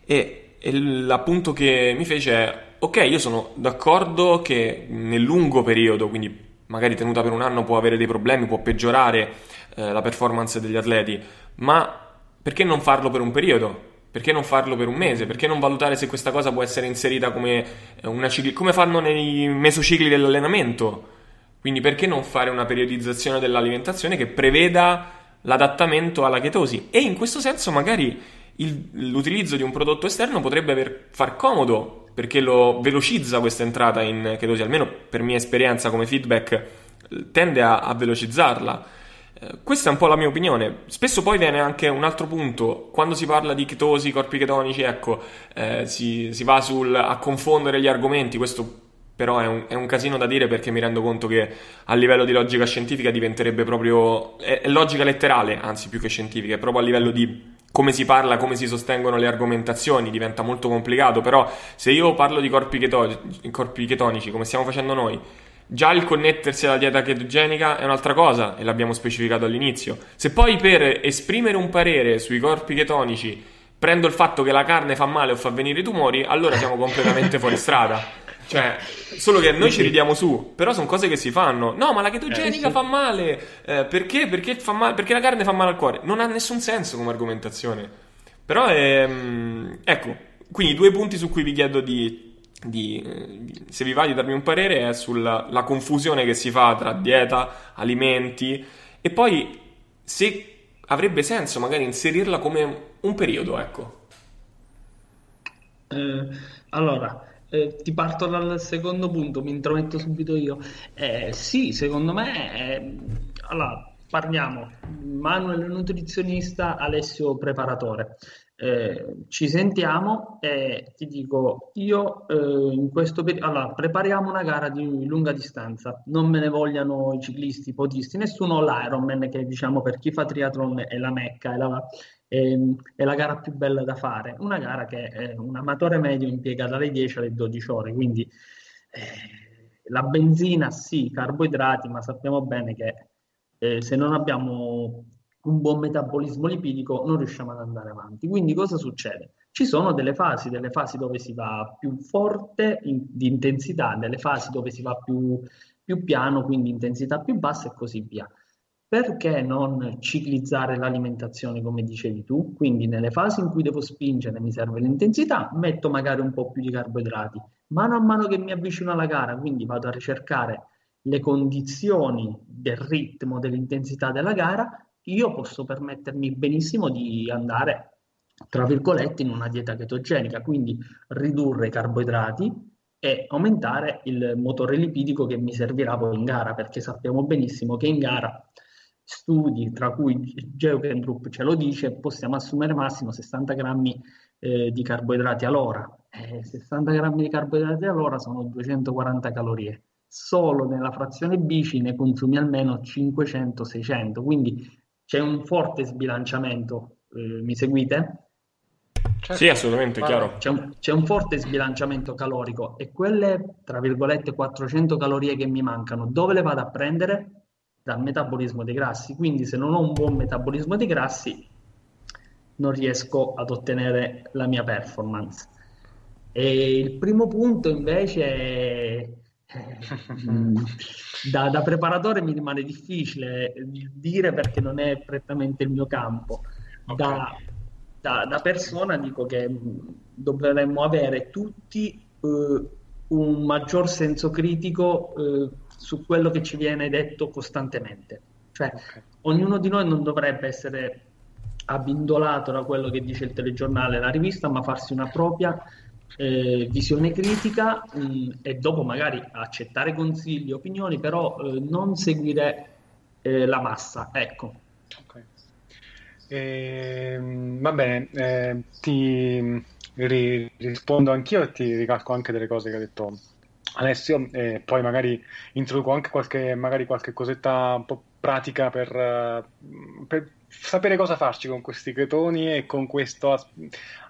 E, e l'appunto che mi fece è: ok, io sono d'accordo che nel lungo periodo, quindi magari tenuta per un anno può avere dei problemi, può peggiorare eh, la performance degli atleti, ma perché non farlo per un periodo? Perché non farlo per un mese? Perché non valutare se questa cosa può essere inserita come eh, una cicli- come fanno nei mesocicli dell'allenamento? Quindi perché non fare una periodizzazione dell'alimentazione che preveda l'adattamento alla chetosi? E in questo senso magari il, l'utilizzo di un prodotto esterno potrebbe aver, far comodo perché lo velocizza questa entrata in chetosi, almeno per mia esperienza come feedback, tende a, a velocizzarla. Eh, questa è un po' la mia opinione. Spesso poi viene anche un altro punto, quando si parla di chetosi, corpi chetonici, ecco, eh, si, si, va sul, a confondere gli argomenti, questo però è un, è un, casino da dire perché mi rendo conto che a livello di logica scientifica diventerebbe proprio... è, è logica letterale, anzi più che scientifica, è proprio a livello di come si parla, come si sostengono le argomentazioni, diventa molto complicato, però se io parlo di corpi, cheto- corpi chetonici, come stiamo facendo noi, già il connettersi alla dieta chetogenica è un'altra cosa, e l'abbiamo specificato all'inizio. Se poi per esprimere un parere sui corpi chetonici prendo il fatto che la carne fa male o fa venire i tumori, allora siamo completamente fuori strada. Cioè, solo che noi ci ridiamo su, però sono cose che si fanno. No, ma la chetogenica eh, sì. fa male. Eh, perché? Perché, fa male? Perché la carne fa male al cuore. Non ha nessun senso come argomentazione. Però è... Ehm, ecco, quindi due punti su cui vi chiedo di, di, se vi va di darmi un parere è sulla confusione che si fa tra dieta, alimenti e poi se avrebbe senso magari inserirla come un periodo, ecco. Eh, allora, eh, ti parto dal secondo punto, mi intrometto subito io. Eh, sì, secondo me, eh, allora, parliamo, Manuel nutrizionista, Alessio preparatore. Eh, ci sentiamo e ti dico, io eh, in questo periodo, allora, prepariamo una gara di lunga distanza, non me ne vogliano i ciclisti, i podisti, nessuno l'Ironman che diciamo per chi fa triathlon è la mecca, è la, è, è la gara più bella da fare, una gara che eh, un amatore medio impiega dalle 10 alle 12 ore, quindi eh, la benzina sì, carboidrati, ma sappiamo bene che eh, se non abbiamo un buon metabolismo lipidico non riusciamo ad andare avanti. Quindi cosa succede? Ci sono delle fasi, delle fasi dove si va più forte in, di intensità, delle fasi dove si va più, più piano, quindi intensità più bassa e così via. Perché non ciclizzare l'alimentazione come dicevi tu? Quindi nelle fasi in cui devo spingere mi serve l'intensità, metto magari un po' più di carboidrati. Mano a mano che mi avvicino alla gara, quindi vado a ricercare le condizioni del ritmo, dell'intensità della gara, io posso permettermi benissimo di andare, tra virgolette, in una dieta chetogenica, quindi ridurre i carboidrati e aumentare il motore lipidico che mi servirà poi in gara, perché sappiamo benissimo che in gara studi, tra cui Geukendrup ce lo dice, possiamo assumere massimo 60 grammi eh, di carboidrati all'ora. Eh, 60 grammi di carboidrati all'ora sono 240 calorie. Solo nella frazione bici ne consumi almeno 500-600, quindi c'è un forte sbilanciamento, eh, mi seguite? Certo. Sì, assolutamente, Guarda, chiaro. C'è un, c'è un, forte sbilanciamento calorico e quelle, tra virgolette, 400 calorie che mi mancano, dove le vado a prendere? Dal metabolismo dei grassi. Quindi se non ho un buon metabolismo dei grassi, non riesco ad ottenere la mia performance. E il primo punto invece è. da, da, preparatore mi rimane difficile dire perché non è prettamente il mio campo. Da, da, da persona dico che mm, dovremmo avere tutti uh, un maggior senso critico uh, su quello che ci viene detto costantemente. Cioè, okay. ognuno di noi non dovrebbe essere abbindolato da quello che dice il telegiornale, la rivista, ma farsi una propria eh, visione critica mh, mm, e dopo magari accettare consigli, opinioni, però eh, non seguire eh, la massa. Ecco. Okay. Eh, va bene, eh, ti ri- rispondo anch'io e ti ricalco anche delle cose che ha detto Alessio e poi magari introduco anche qualche, magari qualche cosetta un po' pratica per, eh, per sapere cosa farci con questi chetoni e con questo,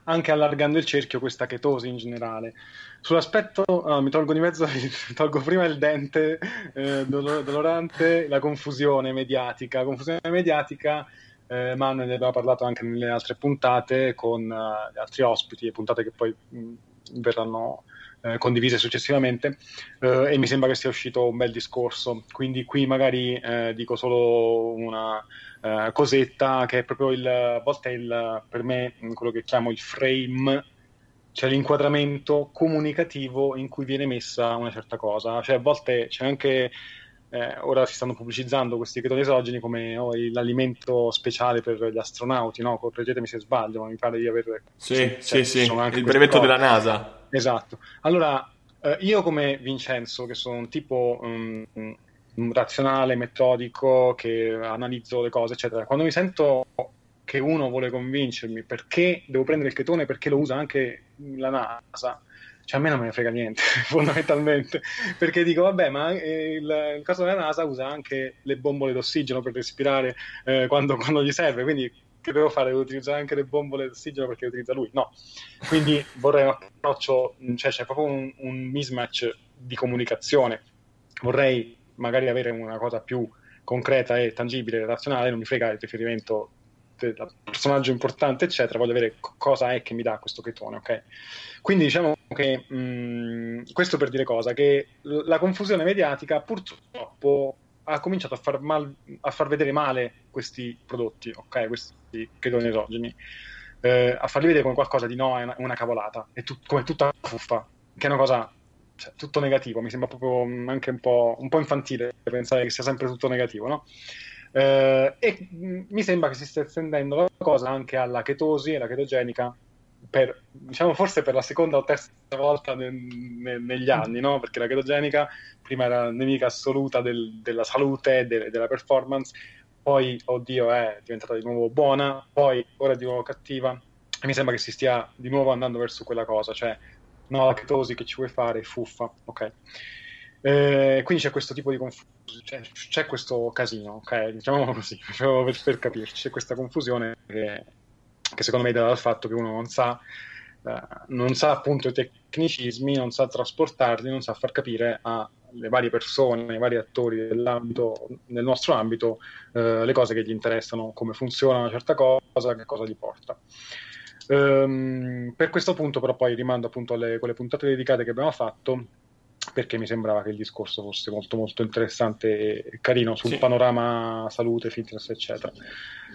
anche allargando il cerchio, questa chetosi in generale. Sull'aspetto, oh, mi tolgo di mezzo, tolgo prima il dente eh, dolorante, la confusione mediatica. Confusione mediatica, eh, Manuel ne abbiamo parlato anche nelle altre puntate con uh, altri ospiti, puntate che poi mh, verranno eh, condivise successivamente eh, e mi sembra che sia uscito un bel discorso. Quindi qui magari eh, dico solo una uh, cosetta che è proprio il, a volte è il, per me quello che chiamo il frame, cioè l'inquadramento comunicativo in cui viene messa una certa cosa. Cioè a volte c'è anche... Eh, ora si stanno pubblicizzando questi ketoni esogeni come oh, l'alimento speciale per gli astronauti, no? Correggetemi se sbaglio, ma mi pare di aver... Sì, cioè, sì, sì, il brevetto cose. della NASA. Esatto. Allora, eh, io come Vincenzo, che sono un tipo um, razionale, metodico, che analizzo le cose, eccetera. Quando mi sento che uno vuole convincermi perché devo prendere il chetone, perché lo usa anche la NASA, cioè a me non me ne frega niente, fondamentalmente, perché dico, vabbè, ma eh, il, il caso della NASA usa anche le bombole d'ossigeno per respirare eh, quando, quando, gli serve, quindi che devo fare? Devo utilizzare anche le bombole d'ossigeno perché le utilizza lui? No. Quindi vorrei un approccio, cioè c'è proprio un, un mismatch di comunicazione. Vorrei magari avere una cosa più concreta e tangibile, razionale, non mi frega il riferimento del personaggio importante, eccetera, voglio vedere cosa è che mi dà questo chetone, ok? Quindi diciamo che mh, mm, questo per dire cosa? Che la confusione mediatica purtroppo ha cominciato a far, mal, a far vedere male questi prodotti, ok? Questi chetoni esogeni, eh, a farli vedere come qualcosa di no, è una, una cavolata, è tut, come tutta fuffa, che è una cosa cioè, tutto negativo, mi sembra proprio mm, anche un po', un po', infantile pensare che sia sempre tutto negativo, no? Eh, e mm, mi sembra che si stia estendendo la cosa anche alla chetosi e alla chetogenica per, diciamo forse per la seconda o terza volta ne, ne, negli anni, no? Perché la chetogenica prima era nemica assoluta del, della salute e de, della performance, poi, oddio, è diventata di nuovo buona, poi ora è di nuovo cattiva. E mi sembra che si stia di nuovo andando verso quella cosa, cioè, no, la chetosi che ci vuoi fare, fuffa, ok? Eh, quindi c'è questo tipo di confusione, cioè, c'è questo casino, ok? Diciamo così, per, per capirci, c'è questa confusione che, che secondo me dà dal fatto che uno non sa eh, non sa appunto i tecnicismi, non sa trasportarli, non sa far capire alle varie persone, ai vari attori dell'ambito, nel nostro ambito, uh, le cose che gli interessano, come funziona una certa cosa, che cosa gli porta. Um, per questo punto, però, poi rimando appunto alle quelle puntate dedicate che abbiamo fatto perché mi sembrava che il discorso fosse molto molto interessante e carino sul sì. panorama salute, fitness, eccetera.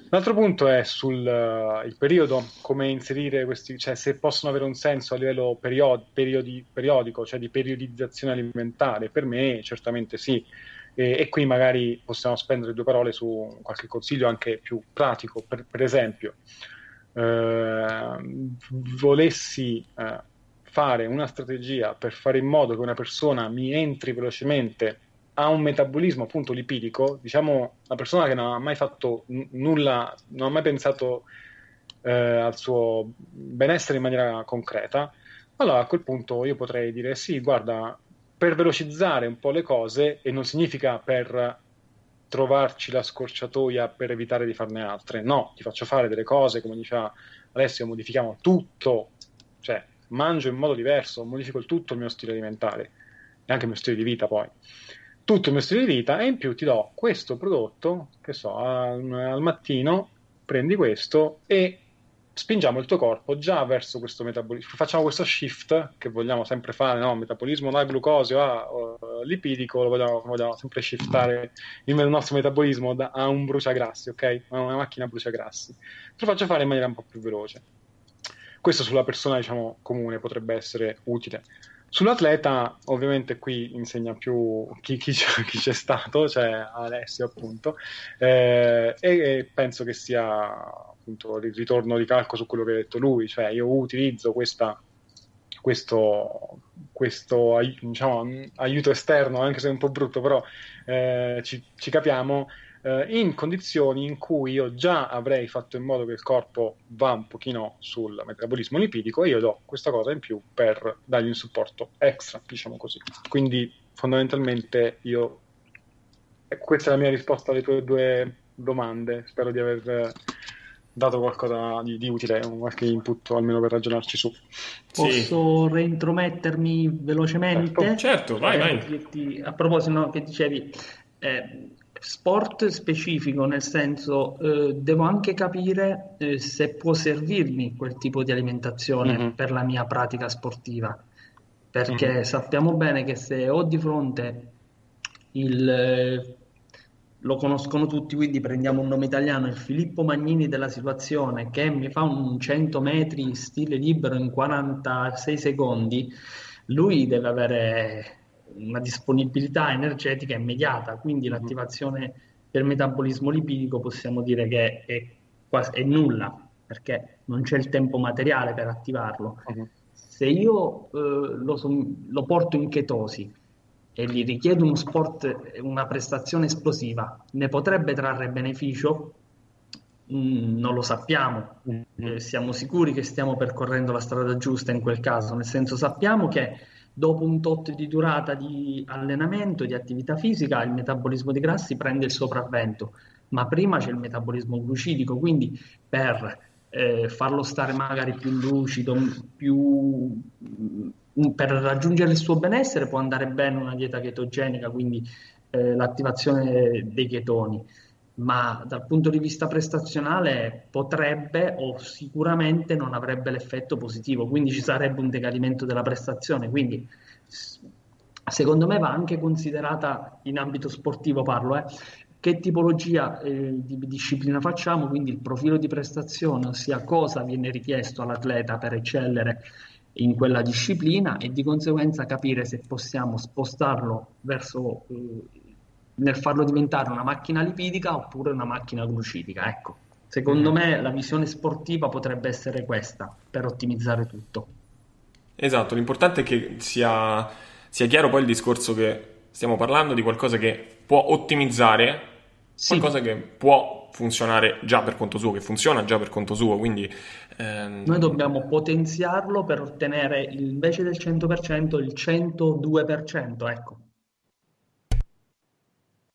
L'altro punto è sul uh, periodo, come inserire questi, cioè se possono avere un senso a livello period- periodi- periodico, cioè di periodizzazione alimentare. Per me certamente sì. E, e, qui magari possiamo spendere due parole su qualche consiglio anche più pratico. Per, per esempio, eh, volessi eh, fare una strategia per fare in modo che una persona mi entri velocemente a un metabolismo appunto lipidico, diciamo una persona che non ha mai fatto n- nulla, non ha mai pensato eh, al suo benessere in maniera concreta, allora a quel punto io potrei dire sì, guarda, per velocizzare un po' le cose, e non significa per trovarci la scorciatoia per evitare di farne altre, no, ti faccio fare delle cose, come diceva Alessio, modifichiamo tutto, cioè mangio in modo diverso, modifico tutto il mio stile alimentare e anche il mio stile di vita poi. Tutto il mio stile di vita e in più ti do questo prodotto, che so, al, al mattino prendi questo e spingiamo il tuo corpo già verso questo metabolismo, facciamo questo shift che vogliamo sempre fare, no? metabolismo da glucosio a uh, lipidico, lo vogliamo, vogliamo, sempre shiftare il nostro metabolismo da, a un bruciagrassi, ok? A una macchina bruciagrassi. Te lo faccio fare in maniera un po' più veloce. Questo sulla persona, diciamo, comune potrebbe essere utile. Sull'atleta, ovviamente, qui insegna più chi, chi, chi c'è stato, cioè Alessio, appunto, eh, e, penso che sia appunto il ritorno di calco su quello che ha detto lui, cioè io utilizzo questa, questo, questo diciamo, aiuto esterno, anche se è un po' brutto, però eh, ci, ci capiamo, eh, in condizioni in cui io già avrei fatto in modo che il corpo va un pochino sul metabolismo lipidico e io do questa cosa in più per dargli un supporto extra, diciamo così. Quindi fondamentalmente io questa è la mia risposta alle tue due domande, spero di aver dato qualcosa di, di utile, qualche input almeno per ragionarci su. Posso sì. reintromettermi velocemente? Certo, certo vai, eh, vai. A proposito no, che dicevi, eh, sport specifico, nel senso eh, devo anche capire eh, se può servirmi quel tipo di alimentazione mm-hmm. per la mia pratica sportiva, perché mm-hmm. sappiamo bene che se ho di fronte il... Eh, lo conoscono tutti, quindi prendiamo un nome italiano, il Filippo Magnini della situazione, che mi fa un 100 metri stile libero in 46 secondi, lui deve avere una disponibilità energetica immediata, quindi mm-hmm. l'attivazione del metabolismo lipidico possiamo dire che è, quasi, è nulla, perché non c'è il tempo materiale per attivarlo. Uh-huh. Se io eh, lo, lo, porto in chetosi e gli richiedo uno sport, una prestazione esplosiva, ne potrebbe trarre beneficio? Mm, non lo sappiamo, uh-huh. eh, siamo sicuri che stiamo percorrendo la strada giusta in quel caso, nel senso sappiamo che dopo un tot di durata di allenamento, di attività fisica, il metabolismo dei grassi prende il sopravvento, ma prima c'è il metabolismo glucidico, quindi per eh, farlo stare magari più lucido, più, mm, per raggiungere il suo benessere può andare bene una dieta chetogenica, quindi eh, l'attivazione dei chetoni ma dal punto di vista prestazionale potrebbe o sicuramente non avrebbe l'effetto positivo, quindi ci sarebbe un decadimento della prestazione. Quindi secondo me va anche considerata in ambito sportivo, parlo, eh, che tipologia eh, di disciplina facciamo, quindi il profilo di prestazione, ossia cosa viene richiesto all'atleta per eccellere in quella disciplina e di conseguenza capire se possiamo spostarlo verso eh, nel farlo diventare una macchina lipidica oppure una macchina glucidica. Ecco, secondo mm. me la visione sportiva potrebbe essere questa per ottimizzare tutto. Esatto, l'importante è che sia, sia chiaro poi il discorso che stiamo parlando di qualcosa che può ottimizzare Sì. Qualcosa che può funzionare già per conto suo, che funziona già per conto suo, quindi... Ehm... Noi dobbiamo potenziarlo per ottenere invece del 100% il 102%, ecco.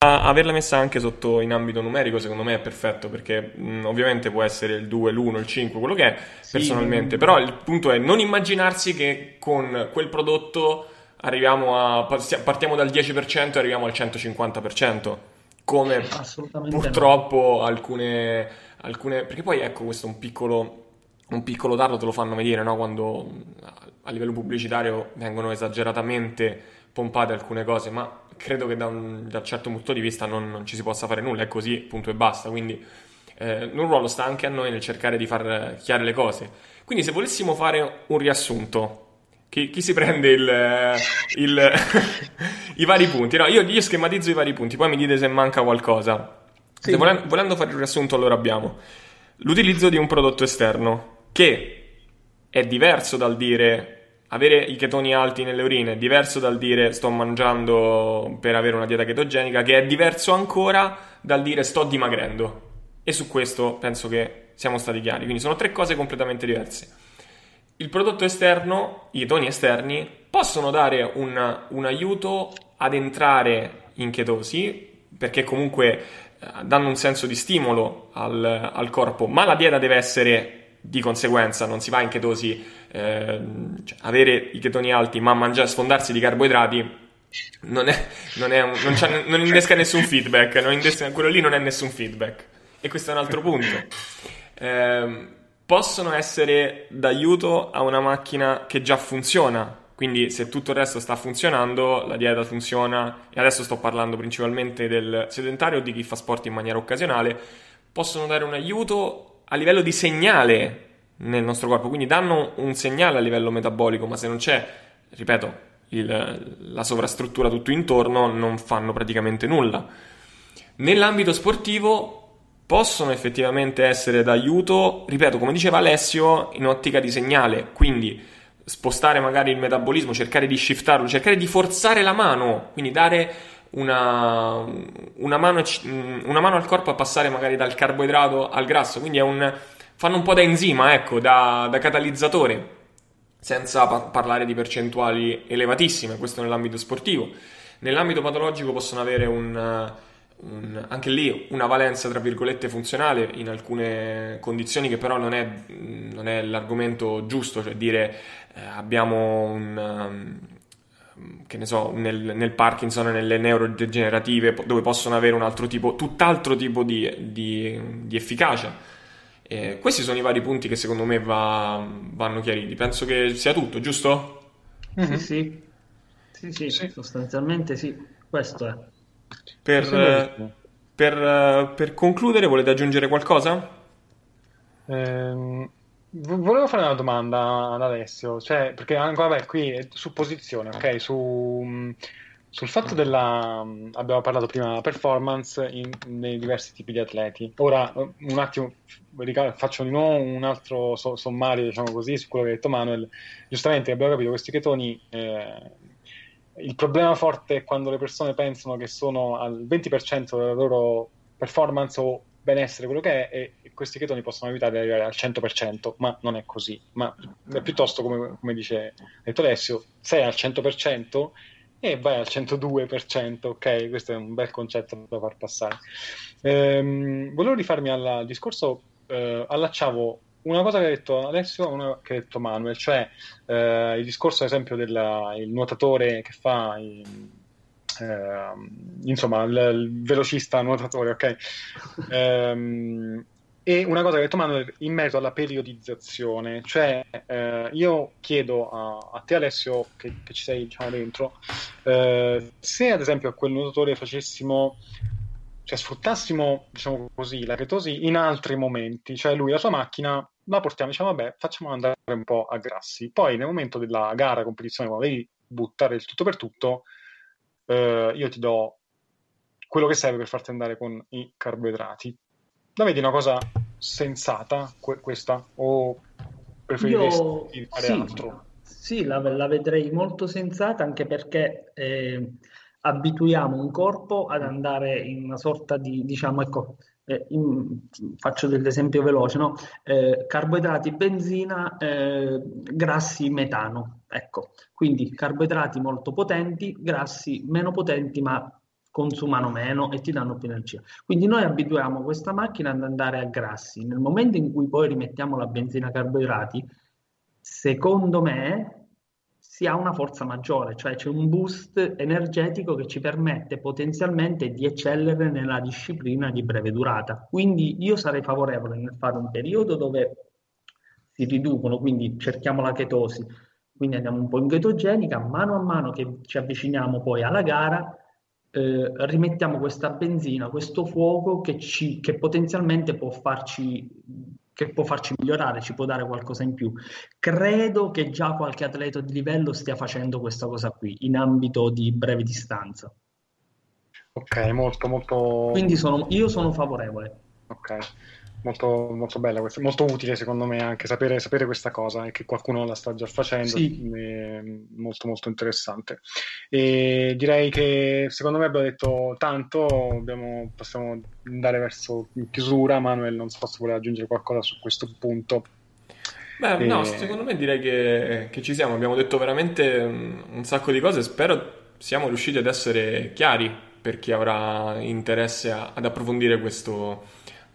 Averla messa anche sotto in ambito numerico secondo me è perfetto perché mh, ovviamente può essere il 2, l'1, il 5, quello che è sì, personalmente, però il punto è non immaginarsi che con quel prodotto arriviamo a partiamo dal 10% e arriviamo al 150% come purtroppo no. alcune, alcune perché poi ecco questo è un piccolo un piccolo dato te lo fanno vedere no? quando a livello pubblicitario vengono esageratamente pompate alcune cose ma credo che da un, da un certo punto di vista non, non, ci si possa fare nulla, è così, punto e basta. Quindi eh, un ruolo sta anche a noi nel cercare di far chiare le cose. Quindi se volessimo fare un riassunto, chi, chi si prende il, il, i vari punti? No, io, io, schematizzo i vari punti, poi mi dite se manca qualcosa. Sì. Volendo, volendo fare un riassunto, allora abbiamo l'utilizzo di un prodotto esterno che è diverso dal dire avere i chetoni alti nelle urine è diverso dal dire sto mangiando per avere una dieta chetogenica, che è diverso ancora dal dire sto dimagrendo. E su questo penso che siamo stati chiari. Quindi sono tre cose completamente diverse. Il prodotto esterno, i chetoni esterni, possono dare un, un aiuto ad entrare in chetosi, perché comunque eh, danno un senso di stimolo al, al corpo, ma la dieta deve essere di conseguenza non si va in chetosi, eh, cioè avere i chetoni alti ma mangiare, sfondarsi di carboidrati non, è, non, è un, non, non innesca nessun feedback, innesca, quello lì non è nessun feedback. E questo è un altro punto. Eh, possono essere d'aiuto a una macchina che già funziona, quindi se tutto il resto sta funzionando, la dieta funziona, e adesso sto parlando principalmente del sedentario o di chi fa sport in maniera occasionale, possono dare un aiuto a livello di segnale nel nostro corpo, quindi danno un segnale a livello metabolico, ma se non c'è, ripeto, il, la sovrastruttura tutto intorno, non fanno praticamente nulla. Nell'ambito sportivo possono effettivamente essere d'aiuto, ripeto, come diceva Alessio, in ottica di segnale, quindi spostare magari il metabolismo, cercare di shiftarlo, cercare di forzare la mano, quindi dare una, una, mano, una, mano, al corpo a passare magari dal carboidrato al grasso, quindi un, fanno un po' da enzima, ecco, da, da catalizzatore, senza pa- parlare di percentuali elevatissime, questo nell'ambito sportivo. Nell'ambito patologico possono avere un, un, anche lì una valenza tra virgolette funzionale in alcune condizioni che però non è, non è l'argomento giusto, cioè dire eh, abbiamo un che ne so, nel, nel Parkinson e nelle neurodegenerative, dove possono avere un altro tipo, tutt'altro tipo di, di, di efficacia. E questi sono i vari punti che secondo me va, vanno chiariti. Penso che sia tutto, giusto? Mm-hmm. Sì, sì. Sì, sì, sostanzialmente sì, questo è. Per, per, per concludere, volete aggiungere qualcosa? Ehm, Volevo fare una domanda ad Alessio, cioè, perché vabbè, qui è supposizione, ok? Su, sul fatto della... Abbiamo parlato prima della performance in, nei diversi tipi di atleti. Ora, un attimo, faccio di nuovo un altro sommario, diciamo così, su quello che ha detto Manuel. Giustamente abbiamo capito, questi chetoni... Eh, il problema forte è quando le persone pensano che sono al 20% della loro performance o benessere, quello che è, e questi chetoni possono aiutare ad arrivare al 100%, ma non è così. Ma è piuttosto, come, come dice detto Alessio, sei al 100% e vai al 102%, ok? Questo è un bel concetto da far passare. Ehm, volevo rifarmi al discorso, eh, allacciavo una cosa che ha detto Alessio e una che ha detto Manuel, cioè eh, il discorso, ad esempio, del nuotatore che fa... I, eh, insomma, il, il, velocista nuotatore, ok? Eh, e una cosa che ha detto Manuel in merito alla periodizzazione, cioè eh, io chiedo a, a, te Alessio, che, che ci sei diciamo, dentro, eh, se ad esempio a quel nuotatore facessimo, cioè sfruttassimo diciamo così, la chetosi in altri momenti, cioè lui la sua macchina la portiamo, diciamo vabbè facciamo andare un po' a grassi, poi nel momento della gara, competizione, quando devi buttare il tutto per tutto, eh, io ti do quello che serve per farti andare con i carboidrati. La vedi una cosa sensata que- questa o preferiresti io, fare sì, altro? Sì, la, la, vedrei molto sensata anche perché eh, abituiamo un corpo ad andare in una sorta di, diciamo, ecco, eh, in, faccio dell'esempio veloce, no? eh, carboidrati, benzina, eh, grassi, metano. Ecco, quindi carboidrati molto potenti, grassi meno potenti ma consumano meno e ti danno più energia. Quindi noi abituiamo questa macchina ad andare a grassi. Nel momento in cui poi rimettiamo la benzina carboidrati, secondo me si ha una forza maggiore, cioè c'è un boost energetico che ci permette potenzialmente di eccellere nella disciplina di breve durata. Quindi io sarei favorevole nel fare un periodo dove si riducono, quindi cerchiamo la chetosi, quindi andiamo un po' in chetogenica, mano a mano che ci avviciniamo poi alla gara, eh, rimettiamo questa benzina, questo fuoco che, ci, che potenzialmente può farci che può farci migliorare, ci può dare qualcosa in più. Credo che già qualche atleta di livello stia facendo questa cosa qui in ambito di breve distanza. Ok, molto, molto. Quindi sono, io sono favorevole. Ok molto, molto bella, questa, molto utile secondo me anche sapere, sapere, questa cosa e che qualcuno la sta già facendo, sì. molto molto interessante. E direi che secondo me abbiamo detto tanto, abbiamo, possiamo andare verso chiusura, Manuel non so se vuole aggiungere qualcosa su questo punto. Beh, e... no, secondo me direi che, che, ci siamo, abbiamo detto veramente un sacco di cose, spero siamo riusciti ad essere chiari per chi avrà interesse a, ad approfondire questo,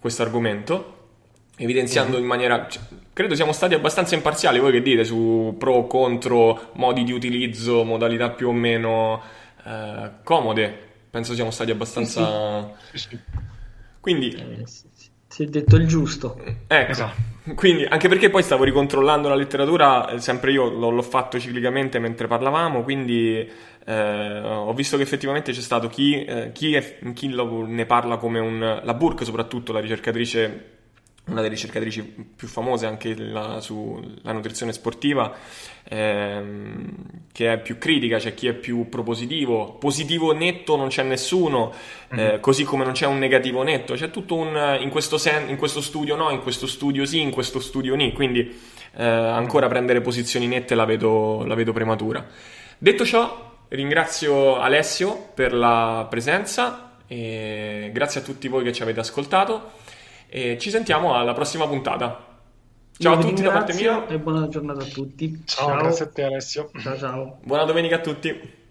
questo argomento, evidenziando in maniera... Cioè, credo siamo stati abbastanza imparziali, voi che dite, su pro, contro, modi di utilizzo, modalità più o meno eh, comode. Penso siamo stati abbastanza... Quindi... Eh, si è detto il giusto. Ecco. Esatto. Quindi, anche perché poi stavo ricontrollando la letteratura, eh, sempre io l'ho, l'ho fatto ciclicamente mentre parlavamo, quindi eh, ho visto che effettivamente c'è stato chi, eh, chi, è, chi lo, ne parla come un... La Burke soprattutto, la ricercatrice una delle ricercatrici più famose anche la, sulla nutrizione sportiva, ehm, che è più critica, c'è cioè chi è più propositivo, positivo netto non c'è nessuno, mm-hmm. eh, così come non c'è un negativo netto, c'è tutto un in questo, sen- in questo studio no, in questo studio sì, in questo studio ni, quindi eh, ancora prendere posizioni nette la vedo, la vedo prematura. Detto ciò, ringrazio Alessio per la presenza e grazie a tutti voi che ci avete ascoltato e ci sentiamo alla prossima puntata. Ciao Io a tutti da parte mia e buona giornata a tutti. Ciao, ciao. grazie a te Alessio. Ciao ciao. Buona domenica a tutti.